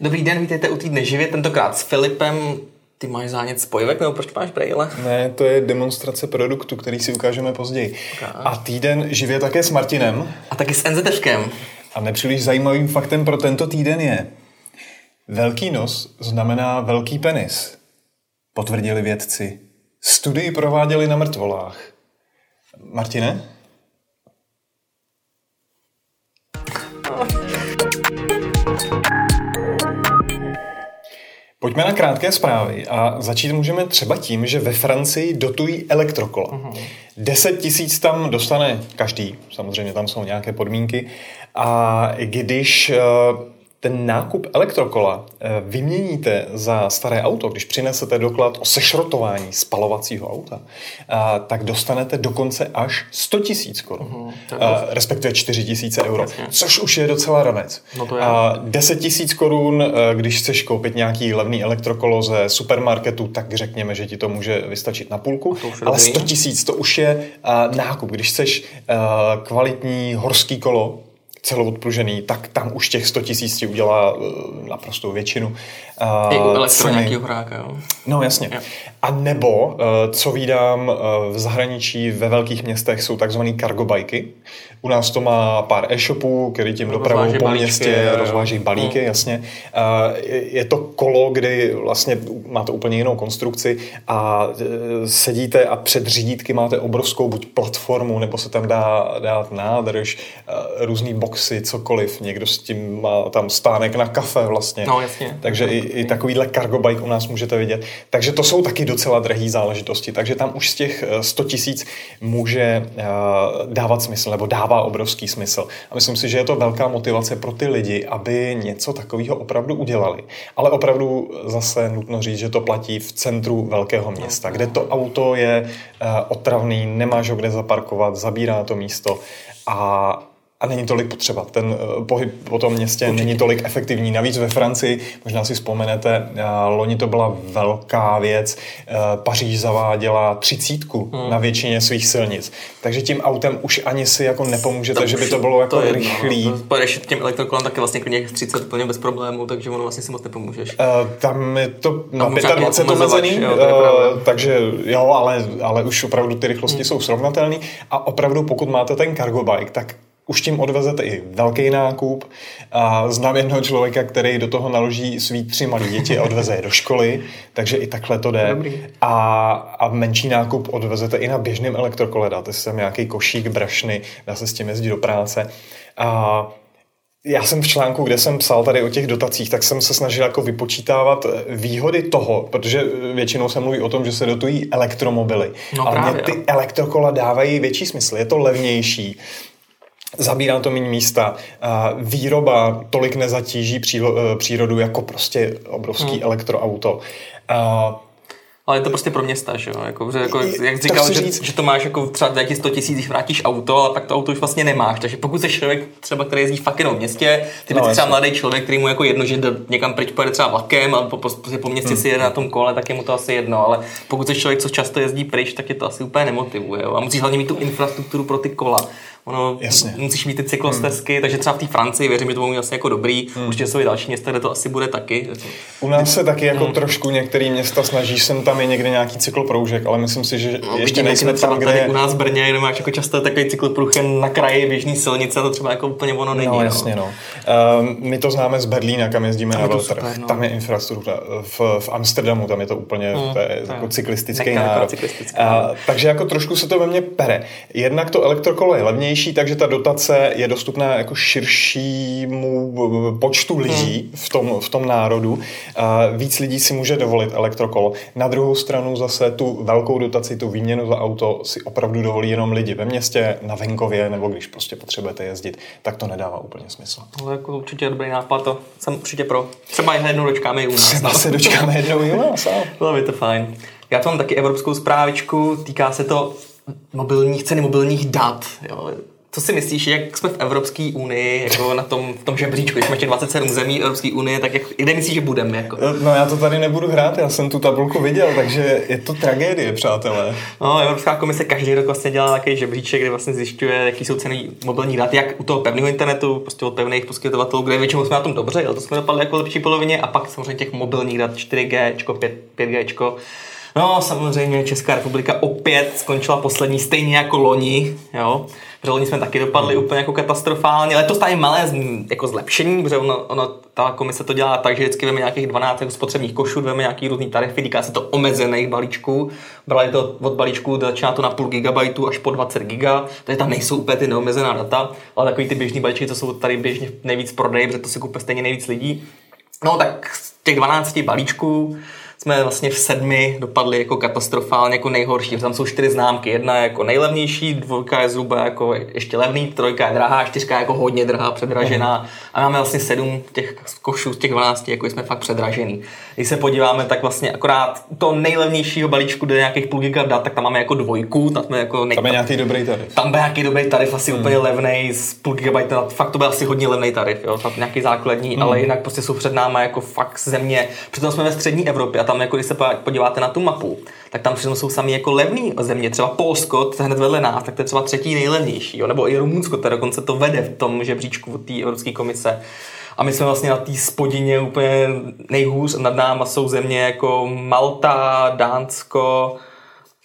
Dobrý den, vítejte u týdne živě, tentokrát s Filipem. Ty máš zánět spojivek, nebo proč máš brejle? Ne, to je demonstrace produktu, který si ukážeme později. Okay. A týden živě také s Martinem. A taky s NZFkem. A nepříliš zajímavým faktem pro tento týden je, velký nos znamená velký penis, potvrdili vědci. Studii prováděli na mrtvolách. Martine? Pojďme na krátké zprávy a začít můžeme třeba tím, že ve Francii dotují elektrokola. Uh-huh. 10 tisíc tam dostane každý, samozřejmě tam jsou nějaké podmínky. A když eh, ten nákup elektrokola eh, vyměníte za staré auto, když přinesete doklad o sešrotování spalovacího auta, eh, tak dostanete dokonce až 100 tisíc korun, uh-huh, respektive 4 tisíce euro, Jasně. což už je docela ranec. No to je. 10 tisíc korun, když chceš koupit nějaký levný elektrokolo ze supermarketu, tak řekněme, že ti to může vystačit na půlku, ale 100 tisíc to už je nákup. Když chceš kvalitní horský kolo, celoodpružený, tak tam už těch 100 tisíc ti udělá uh, naprostou většinu. Uh, I u elektro nějakého hráka, jo? No jasně. Jo. A nebo, uh, co vídám uh, v zahraničí ve velkých městech, jsou takzvané cargo bajky. U nás to má pár e-shopů, který tím dopravují po balíčky, městě, rozváží balíky, hmm. jasně. Uh, je to kolo, kdy vlastně máte úplně jinou konstrukci a uh, sedíte a před řídítky máte obrovskou buď platformu, nebo se tam dá dát nádrž, uh, různý boxy, cokoliv. Někdo s tím má tam stánek na kafe vlastně. No jasně. Takže i, i takovýhle cargo bike u nás můžete vidět. Takže to jsou taky docela drahé záležitosti. Takže tam už z těch 100 tisíc může uh, dávat smysl, nebo dává obrovský smysl. A myslím si, že je to velká motivace pro ty lidi, aby něco takového opravdu udělali. Ale opravdu zase nutno říct, že to platí v centru velkého města, kde to auto je uh, otravný, nemáš ho kde zaparkovat, zabírá to místo a a není tolik potřeba. Ten uh, pohyb po tom městě Určitě. není tolik efektivní. Navíc ve Francii, možná si vzpomenete, uh, loni to byla velká věc, uh, Paříž zaváděla třicítku hmm. na většině svých silnic. Takže tím autem už ani si jako nepomůžete, to že by to bylo jako to je, rychlý. No, pojedeš těm elektrokolem taky vlastně klidně 30 úplně bez problémů, takže ono vlastně si moc nepomůžeš. Uh, tam je to na 25 omezený, jo, uh, takže jo, ale, ale už opravdu ty rychlosti hmm. jsou srovnatelné a opravdu pokud máte ten cargo bike, tak už tím odvezete i velký nákup. A znám jednoho člověka, který do toho naloží svý tři malé děti a odveze je do školy, takže i takhle to jde. A, a menší nákup odvezete i na běžném elektrokole. Dáte si tam nějaký košík, brašny, dá se s tím jezdit do práce. A já jsem v článku, kde jsem psal tady o těch dotacích, tak jsem se snažil jako vypočítávat výhody toho, protože většinou se mluví o tom, že se dotují elektromobily. No ale právě, ty elektrokola dávají větší smysl, je to levnější zabírá to méně místa, výroba tolik nezatíží přírodu jako prostě obrovský hmm. elektroauto. Ale je to prostě pro města, že jo? Jako, že, jako, jak říkal, že, že, to máš jako třeba za 100 tisíc, vrátíš auto, ale tak to auto už vlastně nemáš. Takže pokud jsi člověk třeba, který jezdí fakt jenom v městě, ty no, třeba mladý člověk, který mu jako jedno, že někam pryč pojede třeba vlakem, ale po, po, po městě hmm. si jede na tom kole, tak je mu to asi jedno. Ale pokud jsi člověk, co často jezdí pryč, tak je to asi úplně nemotivuje. Jo? A musíš hlavně mít tu infrastrukturu pro ty kola. Ono, Jasně. musíš mít ty cyklostezky, hmm. takže třeba v té Francii věřím, že to bude asi jako dobrý. Hmm. Určitě jsou i další města, kde to asi bude taky. U nás se taky jako hmm. trošku některé města snaží sem tam je někde nějaký cykloproužek, ale myslím si, že no, ještě nejsme tam, kde... Tady u nás v Brně, kde máš jako často takový cyklopruh jen na kraji běžný silnice, to třeba jako úplně ono není. No, jasně, no. Um, my to známe z Berlína, kam jezdíme tam na veltrh. No. Tam je infrastruktura. V, v Amsterdamu tam je to úplně hmm, to je, jako cyklistický národ. takže jako trošku se to ve mně pere. Jednak to elektrokolo je levnější, takže ta dotace je dostupná jako širšímu počtu lidí hmm. v, tom, v tom národu. Uh, víc lidí si může dovolit elektrokolo. Na druhou stranu zase tu velkou dotaci, tu výměnu za auto si opravdu dovolí jenom lidi ve městě, na venkově, nebo když prostě potřebujete jezdit, tak to nedává úplně smysl. To je jako určitě dobrý nápad, to jsem určitě pro. Třeba jednou dočkáme i u nás. Třeba se dočkáme jednou i u nás. Bylo by to fajn. Já mám taky evropskou zprávičku, týká se to mobilních, ceny mobilních dat. Jo co si myslíš, jak jsme v Evropské unii, jako na tom, v tom žebříčku, když jsme ještě 27 zemí Evropské unie, tak jak, kde myslíš, že budeme? Jako? No já to tady nebudu hrát, já jsem tu tabulku viděl, takže je to tragédie, přátelé. No, Evropská komise každý rok vlastně dělá takový žebříček, kde vlastně zjišťuje, jaký jsou ceny mobilní dat, jak u toho pevného internetu, prostě od pevných poskytovatelů, kde většinou jsme na tom dobře, jo, to jsme dopadli jako lepší polovině, a pak samozřejmě těch mobilních dat 4G, 5, 5G, No, samozřejmě Česká republika opět skončila poslední, stejně jako loni, jo. Protože loni jsme taky dopadli mm. úplně jako katastrofálně. Letos tady malé jako zlepšení, protože ono, ono, ta komise to dělá tak, že vždycky veme nějakých 12 jako spotřebních košů, veme nějaký různý tarify, týká se to omezených balíčků. Brali to od balíčku, začíná to na půl gigabajtu až po 20 giga, takže tam nejsou úplně ty neomezená data, ale takový ty běžní balíčky, co jsou tady běžně nejvíc prodej, protože to si kupuje stejně nejvíc lidí. No tak z těch 12 balíčků jsme vlastně v sedmi dopadli jako katastrofálně, jako nejhorší. Tam jsou čtyři známky. Jedna je jako nejlevnější, dvojka je zhruba jako ještě levný, trojka je drahá, čtyřka je jako hodně drahá, předražená. A máme vlastně sedm těch košů z těch 12, jako jsme fakt předražený. Když se podíváme, tak vlastně akorát to nejlevnějšího balíčku, je nějakých půl giga dat, tak tam máme jako dvojku. Tam, jsme jako nej... tam je nějaký dobrý tarif. Tam je nějaký dobrý tarif, asi hmm. úplně levný, z půl gigabajtu, fakt to byl asi hodně levný tarif, jo, tam nějaký základní, hmm. ale jinak prostě jsou před náma jako fakt země. Přitom jsme ve střední Evropě a tam jako když se podíváte na tu mapu, tak tam přitom jsou sami jako levný země. Třeba Polsko, to je hned vedle nás, tak to je třeba třetí nejlevnější. Jo? Nebo i Rumunsko, to dokonce to vede v tom žebříčku od té Evropské komise. A my jsme vlastně na té spodině úplně nejhůř. Nad náma jsou země jako Malta, Dánsko,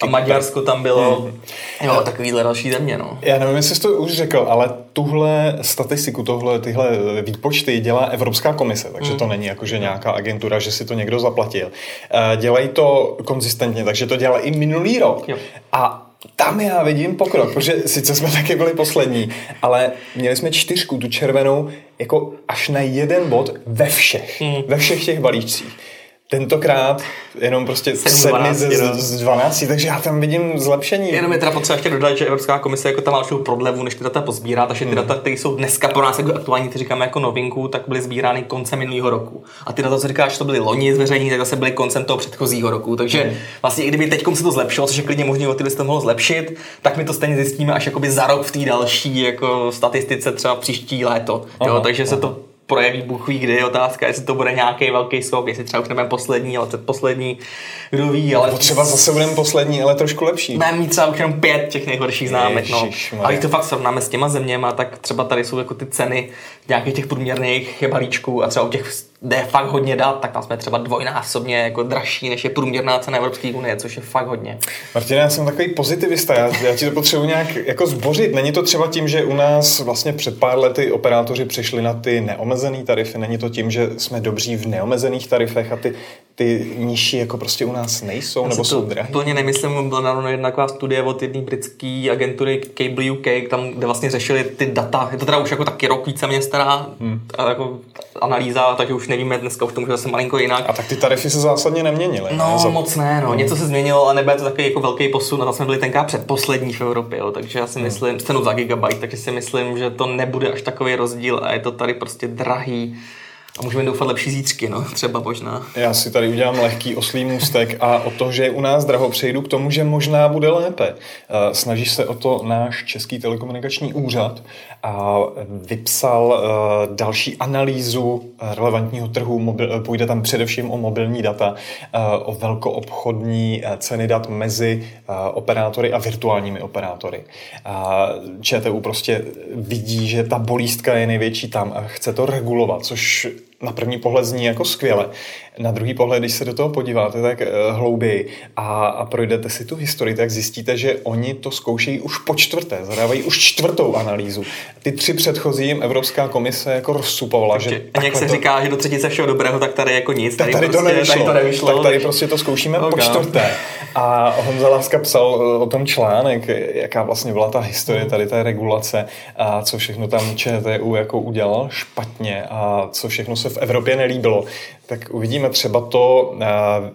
a Maďarsko tam bylo, hmm. jo, takovýhle další země, no. Já nevím, jestli jsi to už řekl, ale tuhle statistiku, tohle, tyhle výpočty dělá Evropská komise, takže hmm. to není jako, že nějaká agentura, že si to někdo zaplatil. Eh, dělají to konzistentně, takže to dělá i minulý rok. Jo. A tam já vidím pokrok, protože sice jsme taky byli poslední, ale měli jsme čtyřku, tu červenou, jako až na jeden bod ve všech, hmm. ve všech těch balíčcích tentokrát jenom prostě 7, 7 z, no. z 12, takže já tam vidím zlepšení. Jenom je teda potřeba ještě dodat, že Evropská komise jako tam má prodlevu, než ty data pozbírá, takže ty hmm. data, které jsou dneska pro nás jako aktuální, ty říkáme jako novinku, tak byly sbírány koncem minulého roku. A ty data, co říkáš, že to byly loni zveřejněny, tak zase byly koncem toho předchozího roku. Takže hmm. vlastně i kdyby teď se to zlepšilo, což je klidně možné, o ty to mohlo zlepšit, tak my to stejně zjistíme až jakoby za rok v té další jako statistice třeba příští léto. Aha, jo, takže aha. se to projeví Bůh ví kdy. Otázka, jestli to bude nějaký velký skok, jestli třeba už nebudeme poslední, ale poslední, kdo ví. Ale no třeba zase budeme poslední, ale trošku lepší. Budeme mít třeba už jenom pět těch nejhorších známek. No. A když to fakt srovnáme s těma zeměma, tak třeba tady jsou jako ty ceny nějakých těch průměrných balíčků a třeba u těch jde fakt hodně dát, tak tam jsme třeba dvojnásobně jako dražší, než je průměrná cena Evropské unie, což je fakt hodně. Martina, já jsem takový pozitivista, já, já ti to potřebuji nějak jako zbořit. Není to třeba tím, že u nás vlastně před pár lety operátoři přešli na ty neomezené tarify, není to tím, že jsme dobří v neomezených tarifech a ty ty nižší jako prostě u nás nejsou, Já nebo jsou drahé? Úplně nemyslím, byla na jedna taková studie od jedné britské agentury Cable UK, tam, kde vlastně řešili ty data. Je to teda už jako taky rok více stará hmm. jako analýza, takže už nevíme, dneska už to může zase malinko jinak. A tak ty tarify se zásadně neměnily. No, ne? Za... moc ne, no. Hmm. Něco se změnilo, ale nebude to takový jako velký posun a tam jsme byli tenkrát předposlední v Evropě, jo. takže já si hmm. myslím, cenu za gigabyte, takže si myslím, že to nebude až takový rozdíl a je to tady prostě drahý a můžeme doufat lepší zítřky, no, třeba možná. Já si tady udělám lehký oslý můstek a od toho, že je u nás draho, přejdu k tomu, že možná bude lépe. Eh, snaží se o to náš Český telekomunikační úřad a vypsal eh, další analýzu relevantního trhu. Půjde tam především o mobilní data, eh, o velkoobchodní ceny dat mezi operátory a virtuálními operátory. ČTU prostě vidí, že ta bolístka je největší tam a chce to regulovat, což na první pohled zní jako skvěle. Na druhý pohled, když se do toho podíváte tak uh, hlouběji a, a projdete si tu historii, tak zjistíte, že oni to zkoušejí už po čtvrté, zadávají už čtvrtou analýzu. Ty tři předchozí jim Evropská komise jako rozsupovala. že a jak se to... říká, že do třetice všeho dobrého, tak tady jako nic. Tady, tady, prostě, to, nevyšlo. tady to nevyšlo. Tak tady prostě to zkoušíme okay. po čtvrté. A Honza Láska psal eh, o tom článek, jaká vlastně byla ta historie tady té regulace a co všechno tam ČTU jako udělal špatně a co všechno se v Evropě nelíbilo. Tak uvidíme, třeba to eh,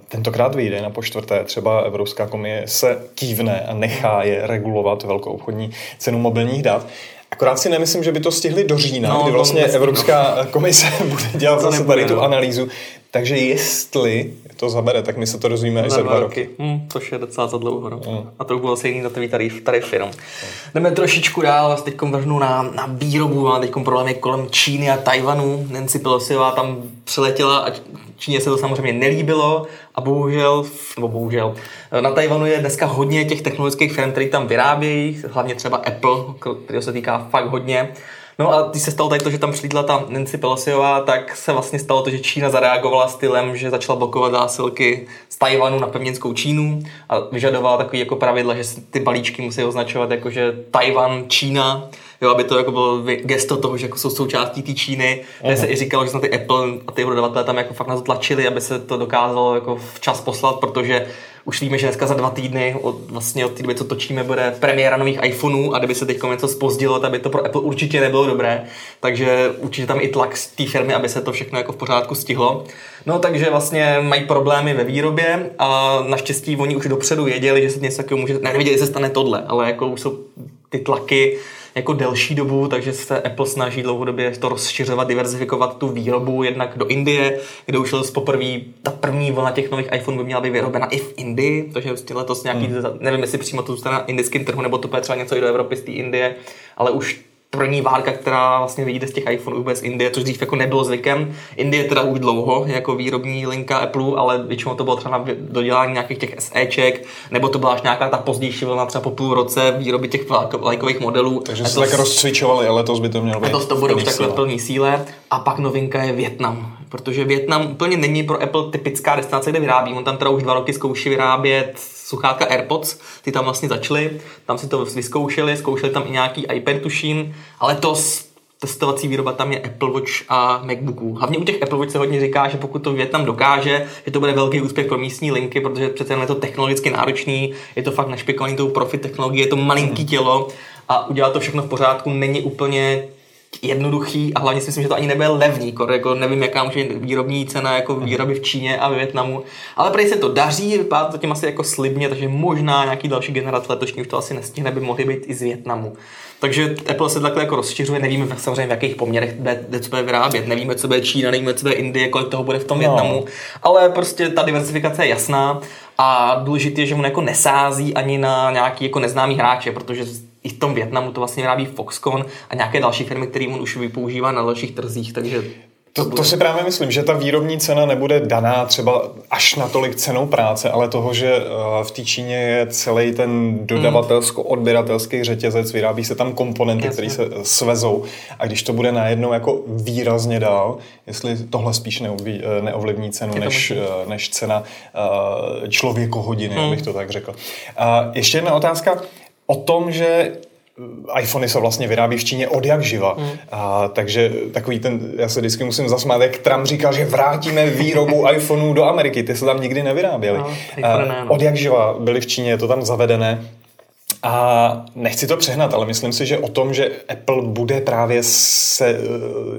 tentokrát vyjde na poštvrté, třeba Evropská komise kývne a nechá je regulovat velkou obchodní cenu mobilních dat. Akorát si nemyslím, že by to stihli do října, no, kdy vlastně Evropská komise bude dělat zase tady tu analýzu. Takže jestli to zabere, tak my se to dozvíme až za dva roky. roky. Hmm, to je docela za dlouho. No. Hmm. A to bylo asi jiný datový tarif, tarify. No. Hmm. Jdeme trošičku dál, vás teď vrhnu na, na výrobu. Máme teď problémy kolem Číny a Tajvanu. Nancy Pelosiová tam přiletěla a Číně se to samozřejmě nelíbilo a bohužel, nebo bohužel, na Tajvanu je dneska hodně těch technologických firm, které tam vyrábějí, hlavně třeba Apple, který se týká fakt hodně. No a když se stalo tady to, že tam přilítla ta Nancy Pelosiová, tak se vlastně stalo to, že Čína zareagovala stylem, že začala blokovat zásilky z Tajvanu na pevninskou Čínu a vyžadovala takový jako pravidla, že ty balíčky musí označovat jako, že Tajvan, Čína, jo, aby to jako bylo gesto toho, že jako jsou součástí té Číny. Kde se i říkalo, že na ty Apple a ty dodavatelé tam jako fakt na to tlačili, aby se to dokázalo jako včas poslat, protože už víme, že dneska za dva týdny, od, vlastně od té doby, co točíme, bude premiéra nových iPhoneů a kdyby se teď něco spozdilo, tak by to pro Apple určitě nebylo dobré. Takže určitě tam i tlak z té firmy, aby se to všechno jako v pořádku stihlo. No takže vlastně mají problémy ve výrobě a naštěstí oni už dopředu věděli, že se něco takového může, ne, nevěděli, že se stane tohle, ale jako už jsou ty tlaky jako delší dobu, takže se Apple snaží dlouhodobě to rozšiřovat, diverzifikovat tu výrobu jednak do Indie, kde už poprvé ta první vlna těch nových iPhone by měla být vyrobena i v Indii, takže prostě letos nějaký, hmm. nevím, jestli přímo to zůstane na indickém trhu, nebo to bude třeba něco i do Evropy z té Indie, ale už první várka, která vlastně vyjde z těch iPhoneů vůbec Indie, což dřív jako nebylo zvykem. Indie teda už dlouho jako výrobní linka Apple, ale většinou to bylo třeba na dodělání nějakých těch SEček, nebo to byla až nějaká ta pozdější vlna třeba po půl roce výroby těch lajkových modelů. Takže se tak rozcvičovali, ale letos by to mělo být. Letos to bude už takhle plný síle. A pak novinka je Větnam, protože Větnam úplně není pro Apple typická destinace, kde vyrábí. On tam teda už dva roky zkouší vyrábět sluchátka AirPods, ty tam vlastně začaly, tam si to vyzkoušeli, zkoušeli tam i nějaký iPad tuším, ale to testovací výroba tam je Apple Watch a MacBooků. Hlavně u těch Apple Watch se hodně říká, že pokud to Větnam dokáže, že to bude velký úspěch pro místní linky, protože přece je to technologicky náročný, je to fakt našpikovaný tou profit technologie, je to malinký tělo a udělat to všechno v pořádku není úplně jednoduchý a hlavně si myslím, že to ani nebude levný, jako nevím, jaká může být výrobní cena jako výroby v Číně a ve Větnamu, ale prý se to daří, vypadá to tím asi jako slibně, takže možná nějaký další generace letošní už to asi nestihne, by mohly být i z Větnamu. Takže Apple se takhle jako rozšiřuje, nevíme samozřejmě v jakých poměrech bude, co bude vyrábět, nevíme, co bude Čína, nevíme, co bude Indie, kolik toho bude v tom no. Větnamu, ale prostě ta diversifikace je jasná a důležité je, že mu jako nesází ani na nějaký jako neznámý hráče, protože i v tom Větnamu to vlastně vyrábí Foxconn a nějaké další firmy, které on už vypoužívá na dalších trzích, takže to, to, si právě myslím, že ta výrobní cena nebude daná třeba až natolik cenou práce, ale toho, že eh, v té Číně je celý ten dodavatelsko-odběratelský řetězec, vyrábí se tam komponenty, které se svezou. A když to bude najednou jako výrazně dál, jestli tohle spíš eh, neovlivní cenu než, eh, než cena člověkohodiny, hmm. abych to tak řekl. A ještě jedna otázka o tom, že iPhony se vlastně vyrábí v Číně od jak živa. Hmm. A, takže takový ten, já se vždycky musím zasmát, jak Trump říkal, že vrátíme výrobu iPhoneů do Ameriky. Ty se tam nikdy nevyráběly. No, no. Od jak živa byly v Číně, je to tam zavedené. A nechci to přehnat, ale myslím si, že o tom, že Apple bude právě se eh,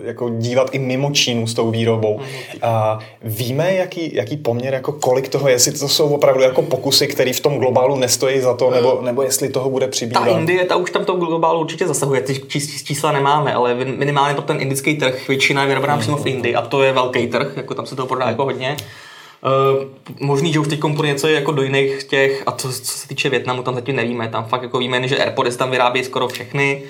jako dívat i mimo Čínu s tou výrobou. Mhm. A víme, jaký, jaký poměr, jako kolik toho, jestli to jsou opravdu jako pokusy, které v tom globálu nestojí za to, nebo, nebo jestli toho bude přibývat. Ta Indie, ta už tam to globálu určitě zasahuje, ty čísla nemáme, ale minimálně pro ten indický trh většina je vyrobená přímo v Indii a to je velký trh, jako tam se to prodá jako hodně. Uh, možný, že už teď bude něco jako do jiných těch, a co, co se týče Větnamu, tam zatím nevíme, tam fakt jako víme, že AirPods tam vyrábí skoro všechny,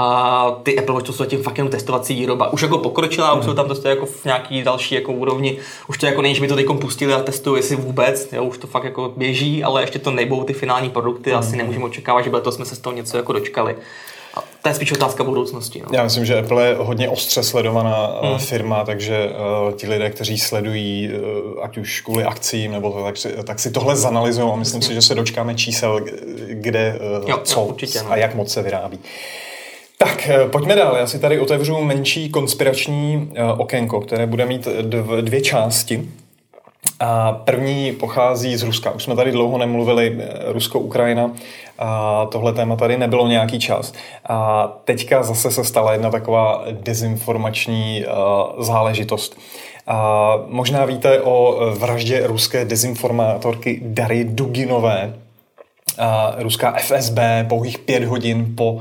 a ty Apple Watch to jsou zatím fakt jenom testovací výroba. Už jako pokročila, mm. už jsou tam to jako v nějaký další jako úrovni. Už to jako není, že by to teď pustili a testují, jestli vůbec, jo, už to fakt jako běží, ale ještě to nebudou ty finální produkty, mm. asi nemůžeme očekávat, že to jsme se z toho něco jako dočkali. To je spíš otázka budoucnosti. No. Já myslím, že Apple je hodně ostře sledovaná hmm. firma, takže uh, ti lidé, kteří sledují, uh, ať už kvůli akcím, nebo to, tak, si, tak si tohle zanalizují a myslím si, že se dočkáme čísel, kde, uh, jo, co jo, určitě, no. a jak moc se vyrábí. Tak, pojďme dál. Já si tady otevřu menší konspirační okénko, které bude mít dvě části. A první pochází z Ruska. Už jsme tady dlouho nemluvili Rusko-Ukrajina. A tohle téma tady nebylo nějaký čas. A teďka zase se stala jedna taková dezinformační uh, záležitost. A možná víte o vraždě ruské dezinformátorky Dary Duginové, Uh, ruská FSB pouhých pět hodin po uh,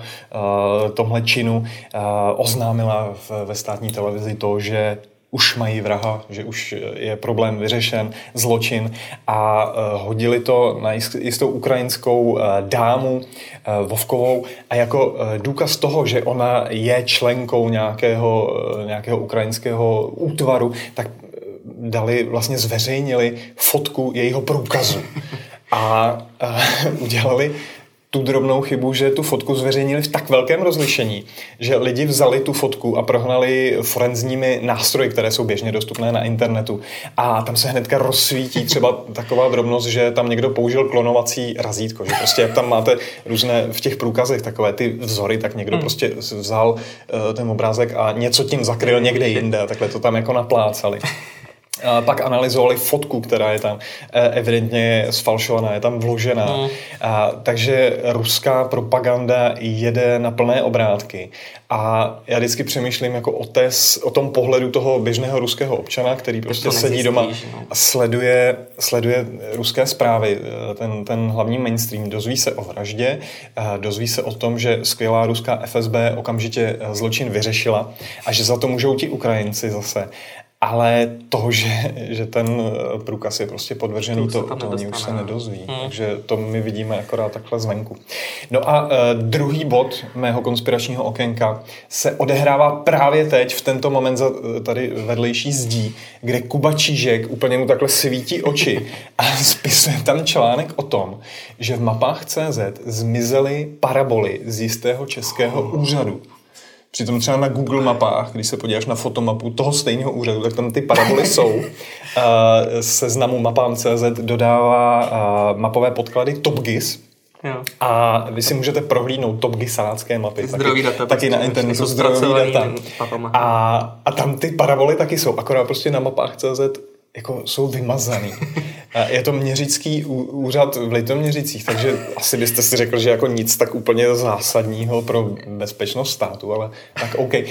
tomhle činu uh, oznámila v, ve státní televizi to, že už mají vraha, že už je problém vyřešen, zločin a uh, hodili to na jistou ukrajinskou uh, dámu Vovkovou. A jako důkaz toho, že ona je členkou nějakého, nějakého ukrajinského útvaru, tak dali, vlastně zveřejnili fotku jejího průkazu. A udělali tu drobnou chybu, že tu fotku zveřejnili v tak velkém rozlišení, že lidi vzali tu fotku a prohnali forenzními nástroji, které jsou běžně dostupné na internetu. A tam se hnedka rozsvítí třeba taková drobnost, že tam někdo použil klonovací razítko, že prostě jak tam máte různé v těch průkazech takové ty vzory, tak někdo hmm. prostě vzal uh, ten obrázek a něco tím zakryl někde jinde a takhle to tam jako naplácali pak analyzovali fotku, která je tam e, evidentně sfalšovaná, je tam vložená. Mm. A, takže ruská propaganda jede na plné obrátky. A já vždycky přemýšlím jako o, té, o tom pohledu toho běžného ruského občana, který prostě sedí doma no. a sleduje, sleduje ruské zprávy, e, ten, ten hlavní mainstream. Dozví se o vraždě, dozví se o tom, že skvělá ruská FSB okamžitě zločin vyřešila a že za to můžou ti Ukrajinci zase ale to, že, že ten eh, průkaz je prostě podvržený, to, to, to oni už se nedozví. Hmm. Takže to my vidíme akorát takhle zvenku. No a uh, druhý bod mého konspiračního okénka se odehrává právě teď, v tento moment za eh, tady vedlejší zdí, kde Kuba Čížek úplně mu takhle svítí oči a spisuje tam článek o tom, že v mapách CZ zmizely paraboly z jistého českého úřadu. Přitom třeba na Google mapách, když se podíváš na fotomapu toho stejného úřadu, tak tam ty paraboly jsou. Seznamu mapám.cz dodává mapové podklady TopGIS, Jo. A vy si můžete prohlídnout top gisácké mapy. Zdrojí data. Taky na internetu zdrojový data. A, a tam ty paraboly taky jsou, akorát prostě na mapách CZ jako jsou vymazaný. Je to měřický úřad v Litoměřicích, takže asi byste si řekl, že jako nic tak úplně zásadního pro bezpečnost státu, ale tak OK. Eh,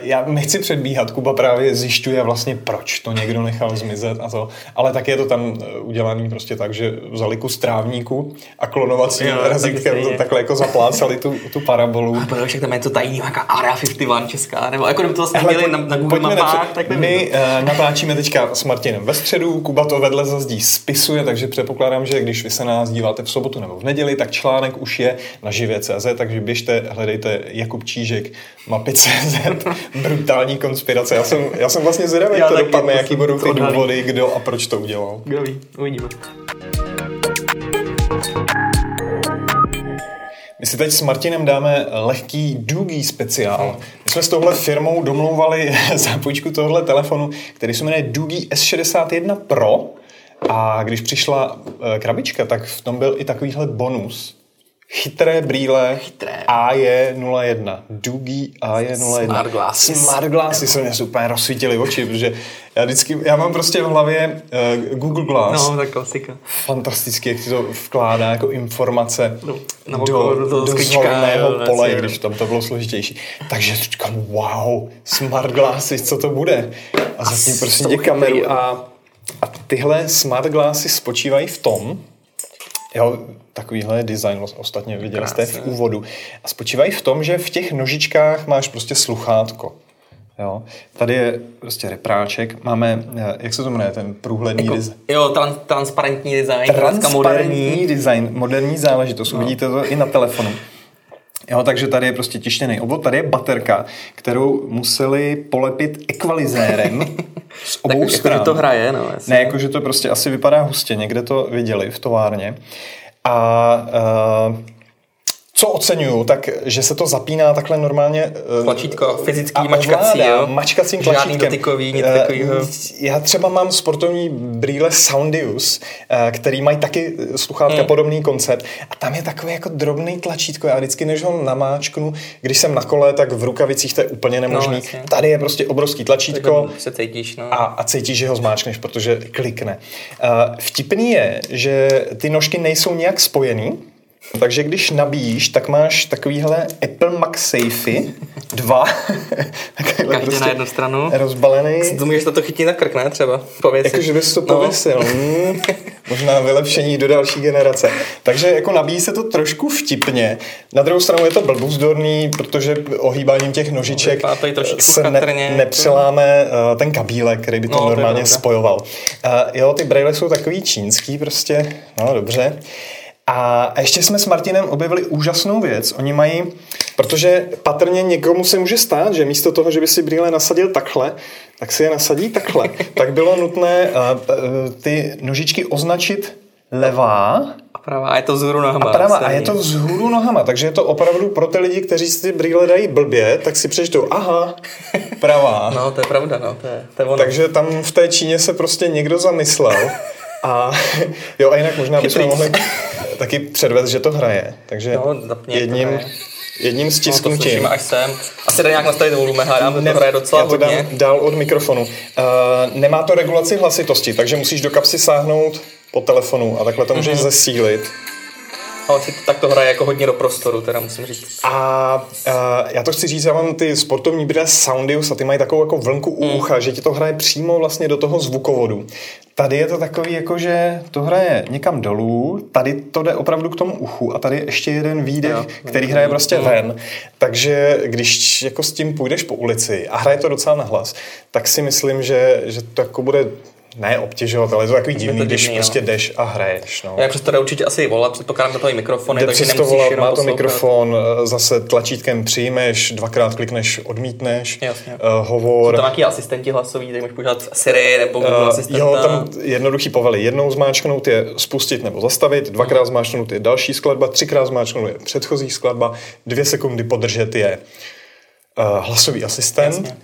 já nechci předbíhat, Kuba právě zjišťuje vlastně, proč to někdo nechal zmizet a to, ale tak je to tam eh, udělaný prostě tak, že vzali kus trávníku a klonovacím jo, razítkem tak takhle jako zaplácali tu, tu parabolu. A protože tam je to tajný nějaká Area 51 česká, nebo jako kdyby to vlastně měli na, na Google mapách, tak nevím. My uh, natáčíme teďka s Martinem ve středu, Kuba to vedle zazdí spisuje, takže předpokládám, že když vy se nás díváte v sobotu nebo v neděli, tak článek už je na živě.cz, takže běžte, hledejte Jakub Čížek, mapy.cz, brutální konspirace. Já jsem, já jsem vlastně zvědavý, jak to dopadne, jaký budou ty důvody, kdo a proč to udělal. Kdo ví, uvidíme. My si teď s Martinem dáme lehký Doogie speciál. My jsme s touhle firmou domlouvali zápojčku tohle telefonu, který se jmenuje Doogie S61 Pro. A když přišla eh, krabička, tak v tom byl i takovýhle bonus. Chytré brýle Chytré. AJ01. Doogie AJ01. Smart glasses. Smart glasses se mě super rozsvítily oči, protože já vždycky, já mám prostě v hlavě uh, Google Glass. No, tak klasika. Fantasticky, jak ti to vkládá jako informace no, do, do, do, pole, jasně, když tam to bylo složitější. Takže říkám, wow, smart glasses, co to bude? A zatím prostě kameru a a tyhle smart glassy spočívají v tom, jo, takovýhle design ostatně viděli jste v úvodu, a spočívají v tom, že v těch nožičkách máš prostě sluchátko. Jo. Tady je prostě repráček, máme, eh, jak se to jmenuje, ten průhledný jako, design. Jo, trans, transparentní design, transparentní moderní. design, moderní záležitost, no. uvidíte to i na telefonu. Jo, takže tady je prostě tištěný obvod, tady je baterka, kterou museli polepit ekvalizérem z obou tak, stran. Jako, to hraje, no. Jasně. Ne, jakože to prostě asi vypadá hustě, někde to viděli v továrně. A uh, co oceňuju, tak že se to zapíná takhle normálně. Eh, Tlačítko, fyzický mačkací, jo? Mačkacím tlačítkem. Žádný dotykový, nic eh, takového. Já třeba mám sportovní brýle Soundius, eh, který mají taky sluchátka hmm. podobný koncept a tam je takový jako drobný tlačítko. Já vždycky, než ho namáčknu, když jsem na kole, tak v rukavicích to je úplně nemožný. No, Tady je prostě obrovský tlačítko se cítíš, no. a, a cítíš, že ho zmáčkneš, protože klikne. Vtipný je, že ty nožky nejsou nějak spojený, takže když nabíjíš, tak máš takovýhle Apple MagSafe dva. Každý prostě na jednu stranu. Rozbalený. To můžeš na to chytit na krk, ne třeba? Pověc Jako, že bys to no. pověsil. Mm. možná vylepšení do další generace. Takže jako nabíjí se to trošku vtipně. Na druhou stranu je to blbuzdorný, protože ohýbáním těch nožiček se ne, nepřeláme uh, ten kabílek, který by to no, normálně to spojoval. Uh, jo, ty braille jsou takový čínský prostě, no dobře. A ještě jsme s Martinem objevili úžasnou věc. Oni mají, protože patrně někomu se může stát, že místo toho, že by si brýle nasadil takhle, tak si je nasadí takhle. tak bylo nutné uh, ty nožičky označit levá a pravá. A je to vzhůru nohama. A pravá. A je to vzhůru nohama. Takže je to opravdu pro ty lidi, kteří si ty brýle dají blbě, tak si přečtou, aha, pravá. no, to je pravda, no. To je, to je ono. Takže tam v té Číně se prostě někdo zamyslel. A jo, a jinak možná bychom mohli taky předvést, že to hraje. Takže no, jedním, hraje. jedním stisknutím. No, až sem. Asi jde nějak nastavit volume, hádám, ne, to hraje docela já to hodně. dám dál od mikrofonu. Uh, nemá to regulaci hlasitosti, takže musíš do kapsy sáhnout po telefonu a takhle to můžeš mm-hmm. zesílit. Ale si tak to hraje jako hodně do prostoru, teda musím říct. A, a já to chci říct, já mám ty sportovní brýle Soundius a ty mají takovou jako vlnku u mm. ucha, že ti to hraje přímo vlastně do toho zvukovodu. Tady je to takový, jako že to hraje někam dolů, tady to jde opravdu k tomu uchu a tady je ještě jeden výdech, jo, který hraje prostě mm. ven. Takže když jako s tím půjdeš po ulici a hraje to docela nahlas, tak si myslím, že, že to jako bude ne obtěžovat, ale je to takový divný, to když divný, prostě no. jdeš a hraješ. No. Já přesto jde určitě asi volat, předpokládám na to mikrofon, Jde takže nemusíš volat, má to mikrofon, eh, zase tlačítkem přijmeš, dvakrát klikneš, odmítneš, Jasně. Uh, hovor. Jsou tam nějaký asistenti hlasový, tak můžeš používat Siri nebo Google uh, asistenta. Jo, tam jednoduchý povely. Jednou zmáčknout je spustit nebo zastavit, dvakrát hmm. zmáčknout je další skladba, třikrát zmáčknout je předchozí skladba, dvě sekundy podržet je uh, hlasový asistent, Jasně.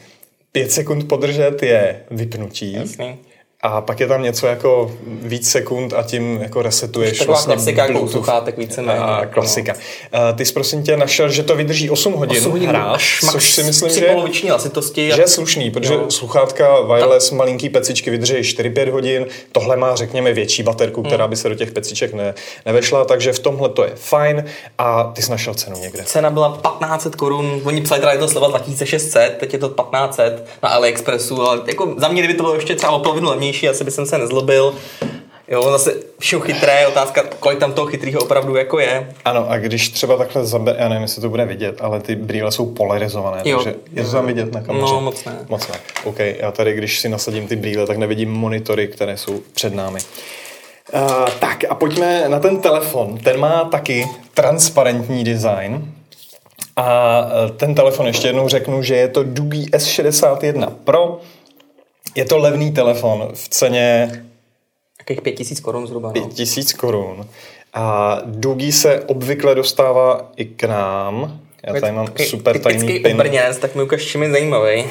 pět sekund podržet je vypnutí. Jasně a pak je tam něco jako víc sekund a tím jako resetuješ Taková vlastně klasika, jako sluchátek více A klasika. No. Ty jsi prosím tě našel, že to vydrží 8 hodin, 8 hodin hráš, což si myslím, že, hlasitosti že je slušný, protože jo. sluchátka wireless Ta... malinký pecičky vydrží 4-5 hodin, tohle má řekněme větší baterku, která hmm. by se do těch peciček ne, nevešla, takže v tomhle to je fajn a ty jsi našel cenu někde. Cena byla 1500 korun, oni psali teda je to slova 2600, teď je to 1500 na AliExpressu, ale jako za mě, kdyby to bylo ještě třeba o polovinu levnější, asi by jsem se nezlobil. Jo, zase všechno chytré, otázka, kolik tam toho chytrého opravdu jako je. Ano, a když třeba takhle zabe, já nevím, jestli to bude vidět, ale ty brýle jsou polarizované, jo. takže je to tam vidět na kameře? No, moc ne. Moc ne. OK, já tady, když si nasadím ty brýle, tak nevidím monitory, které jsou před námi. Uh, tak a pojďme na ten telefon. Ten má taky transparentní design. A e, ten telefon ještě jednou řeknu, že je to Doogie S61 Pro je to levný telefon v ceně... Jakých pět tisíc korun zhruba. No. Pět tisíc korun. A Dugi se obvykle dostává i k nám. Já tady mám super tajný pin. Brněnec, tak mi ukaž, čím je zajímavý.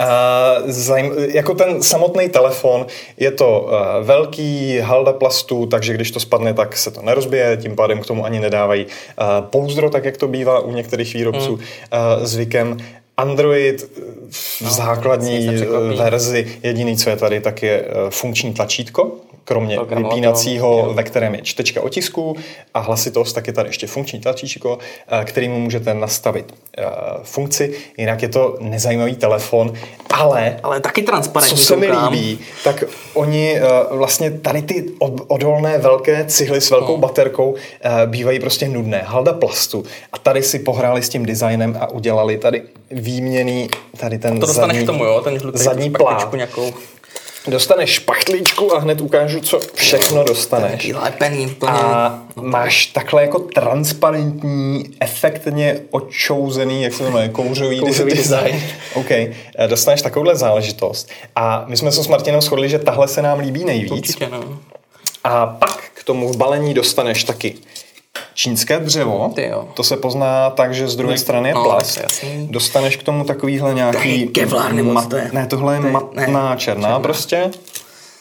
Uh, zajím, jako ten samotný telefon je to uh, velký halda plastu, takže když to spadne, tak se to nerozbije, tím pádem k tomu ani nedávají uh, pouzdro, tak jak to bývá u některých výrobců mm. uh, zvykem. Android v no, základní verzi jediný, co je tady, tak je eh, funkční tlačítko, kromě vypínacího, ve kterém je čtečka otisku a hlasitost, tak je tady ještě funkční tlačítko, eh, kterým můžete nastavit eh, funkci. Jinak je to nezajímavý telefon, ale, ale taky transparentní. Co se mi líbí, tak oni vlastně tady ty odolné velké cihly s velkou no. baterkou bývají prostě nudné. Halda plastu. A tady si pohráli s tím designem a udělali tady výměný tady ten to zadní, k tomu, jo? Ten žlutý zadní plát. Nějakou. Dostaneš špachtličku a hned ukážu, co všechno dostaneš. Lepený, a máš takhle jako transparentní, efektně očouzený, jak se to jmenuje, kouřový, kouřový design. OK, eh, dostaneš takovouhle záležitost. A my jsme se s Martinem shodli, že tahle se nám líbí nejvíc. Určitě, no. A pak k tomu v balení dostaneš taky čínské dřevo, to se pozná tak, že z druhé strany je no, plast. Dostaneš k tomu takovýhle nějaký... Kevlar nebo mat, Ne, tohle je matná černá, černá. prostě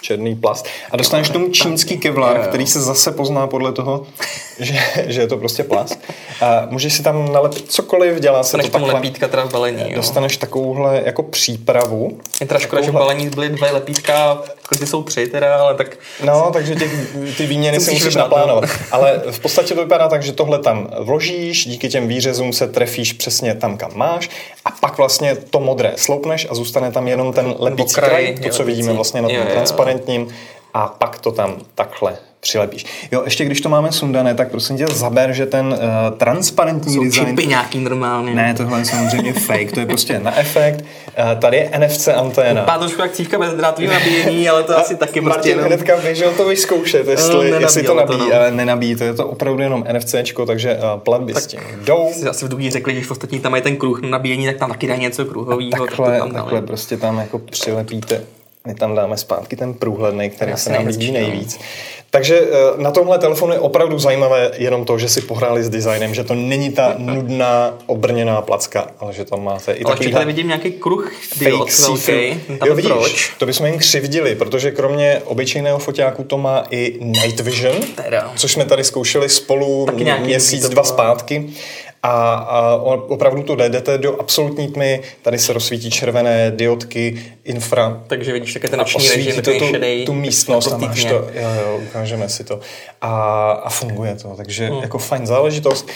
černý plast. A dostaneš tomu čínský kevlar, který se zase pozná podle toho, že, že je to prostě plast. A můžeš si tam nalepit cokoliv, dělá se dostaneš to takhle. lepítka teda v balení. Jo. Dostaneš takovouhle jako přípravu. Je teda škoda, že v balení byly dvě lepítka, ty jsou tři teda, ale tak... No, takže těch, ty výměny si musíš naplánovat. No. Ale v podstatě to vypadá tak, že tohle tam vložíš, díky těm výřezům se trefíš přesně tam, kam máš a pak vlastně to modré sloupneš a zůstane tam jenom ten lepící kraj, to, co vidíme vlastně na tom transparentním a pak to tam takhle přilepíš. Jo, ještě když to máme sundané, tak prosím tě zaber, že ten uh, transparentní Jsou design... čipy nějaký normálně. Ne, tohle je samozřejmě fake, to je prostě na efekt. Uh, tady je NFC anténa. Vypadá trošku jak cívka bez drátového nabíjení, ale to asi taky Martin prostě jenom... hnedka běžel to vyzkoušet, jestli, No, jestli to nabíjí, to, no. ale nenabíjí, to je to opravdu jenom NFCčko, takže uh, platby s tím jdou. Si asi v Dugí řekli, že v ostatní tam mají ten kruh na nabíjení, tak tam taky dají něco kruhového. Takhle, tak to tam takhle prostě tam jako přilepíte my tam dáme zpátky ten průhledný, který Jasně, se nám líbí no. nejvíc. Takže eh, na tomhle telefonu je opravdu zajímavé jenom to, že si pohráli s designem, že to není ta nudná obrněná placka, ale že tam máte i Ale takový tady vidím nějaký kruh diod fake velký. Jo, vidíš, proč? to bychom jim křivdili, protože kromě obyčejného foťáku to má i night vision, Teda. což jsme tady zkoušeli spolu Taky měsíc, dva zpátky. A, a opravdu to jde, jdete do absolutní tmy, tady se rozsvítí červené diodky, infra, Takže vidíš také ten noční režim, to tu, šedej. tu místnost a máš to, jo, jo, ukážeme si to. A, a funguje to, takže hmm. jako fajn záležitost.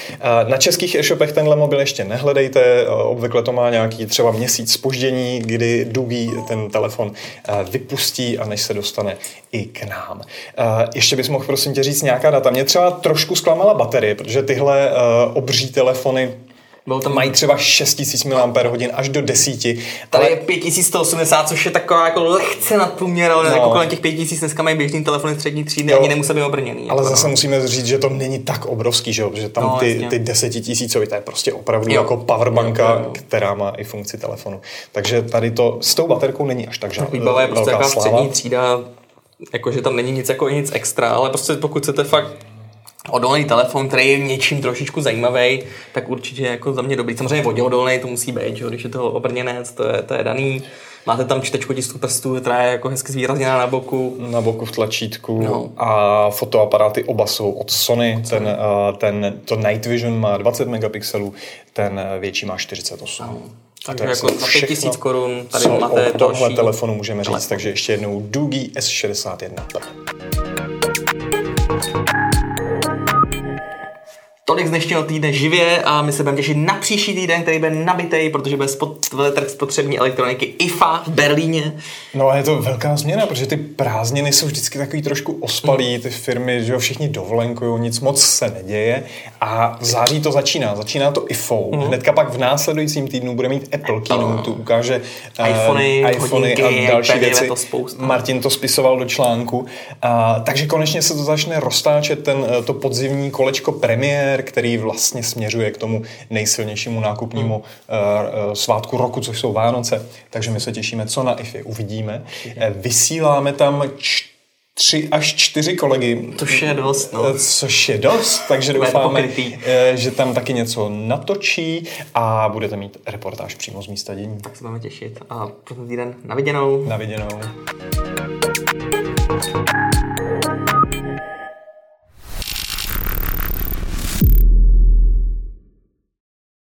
Na českých e-shopech tenhle mobil ještě nehledejte, obvykle to má nějaký třeba měsíc spoždění, kdy Dugi ten telefon eh, vypustí a než se dostane i k nám. Eh, Ještě bys mohl prosím tě říct nějaká data. Mě třeba trošku zklamala baterie, protože tyhle eh, obří telefony Byl tam mají třeba 6000 mAh až do 10. Tady ale je 5180, což je taková jako lehce nadprůměr, ale No. jako kolem těch 5000 dneska mají běžný telefony střední třídy, Jo. ani nemusí být obrněný. Ale jako, zase no. musíme říct, že to není tak obrovský, že, jo? že tam No, ty, jasně. ty desetitisícový, to je prostě opravdu Jo. jako powerbanka, Jo, jo, jo. která má i funkci telefonu. Takže tady to s tou baterkou není až tak žádná Výbava je prostě taková střední třída, jakože tam není nic jako nic extra, ale prostě pokud chcete fakt odolný telefon, který je něčím trošičku zajímavý, tak určitě jako za mě dobrý. Samozřejmě voděodolný to musí být, že? když je to obrněnec, to je, to je daný. Máte tam čtečku tisku prstů, která je jako hezky zvýrazněná na boku. Na boku v tlačítku No. a fotoaparáty oba jsou od Sony. Ten, eh, ten, to Night Vision má 20 megapixelů, ten eh, větší má 48. A Takže jako za všechno, 5000 korun tady máte o tohle další telefonu můžeme říct. telefon. Takže ještě jednou Doogie S61. Tolik z dnešního týdne živě a my se budeme těšit na příští týden, který bude nabitej, protože bude spot, trh spotřební elektroniky IFA v Berlíně. No a je to velká změna, protože ty prázdniny jsou vždycky takový trošku ospalý, ty firmy, že jo, všichni dovolenkují, nic moc se neděje a v září to začíná, začíná to IFO. Hnedka pak v následujícím týdnu bude mít Apple Keynote, ukáže eh, iPhony, iPhony hodinky, a další věci. to spousta. Martin to spisoval do článku. A, takže konečně se to začne roztáčet ten, eh, to podzimní kolečko premiér, který vlastně směřuje k tomu nejsilnějšímu nákupnímu hmm. uh, svátku roku, což jsou Vánoce. Takže my se těšíme, co na IFI uvidíme. Eh, Vysíláme tam č- tři až čtyři kolegy. Což je dost, no. Což je dost, takže doufáme, že tam taky něco natočí a budete mít reportáž přímo z místa dění. Tak se budeme těšit a pro ten týden na viděnou. Na viděnou.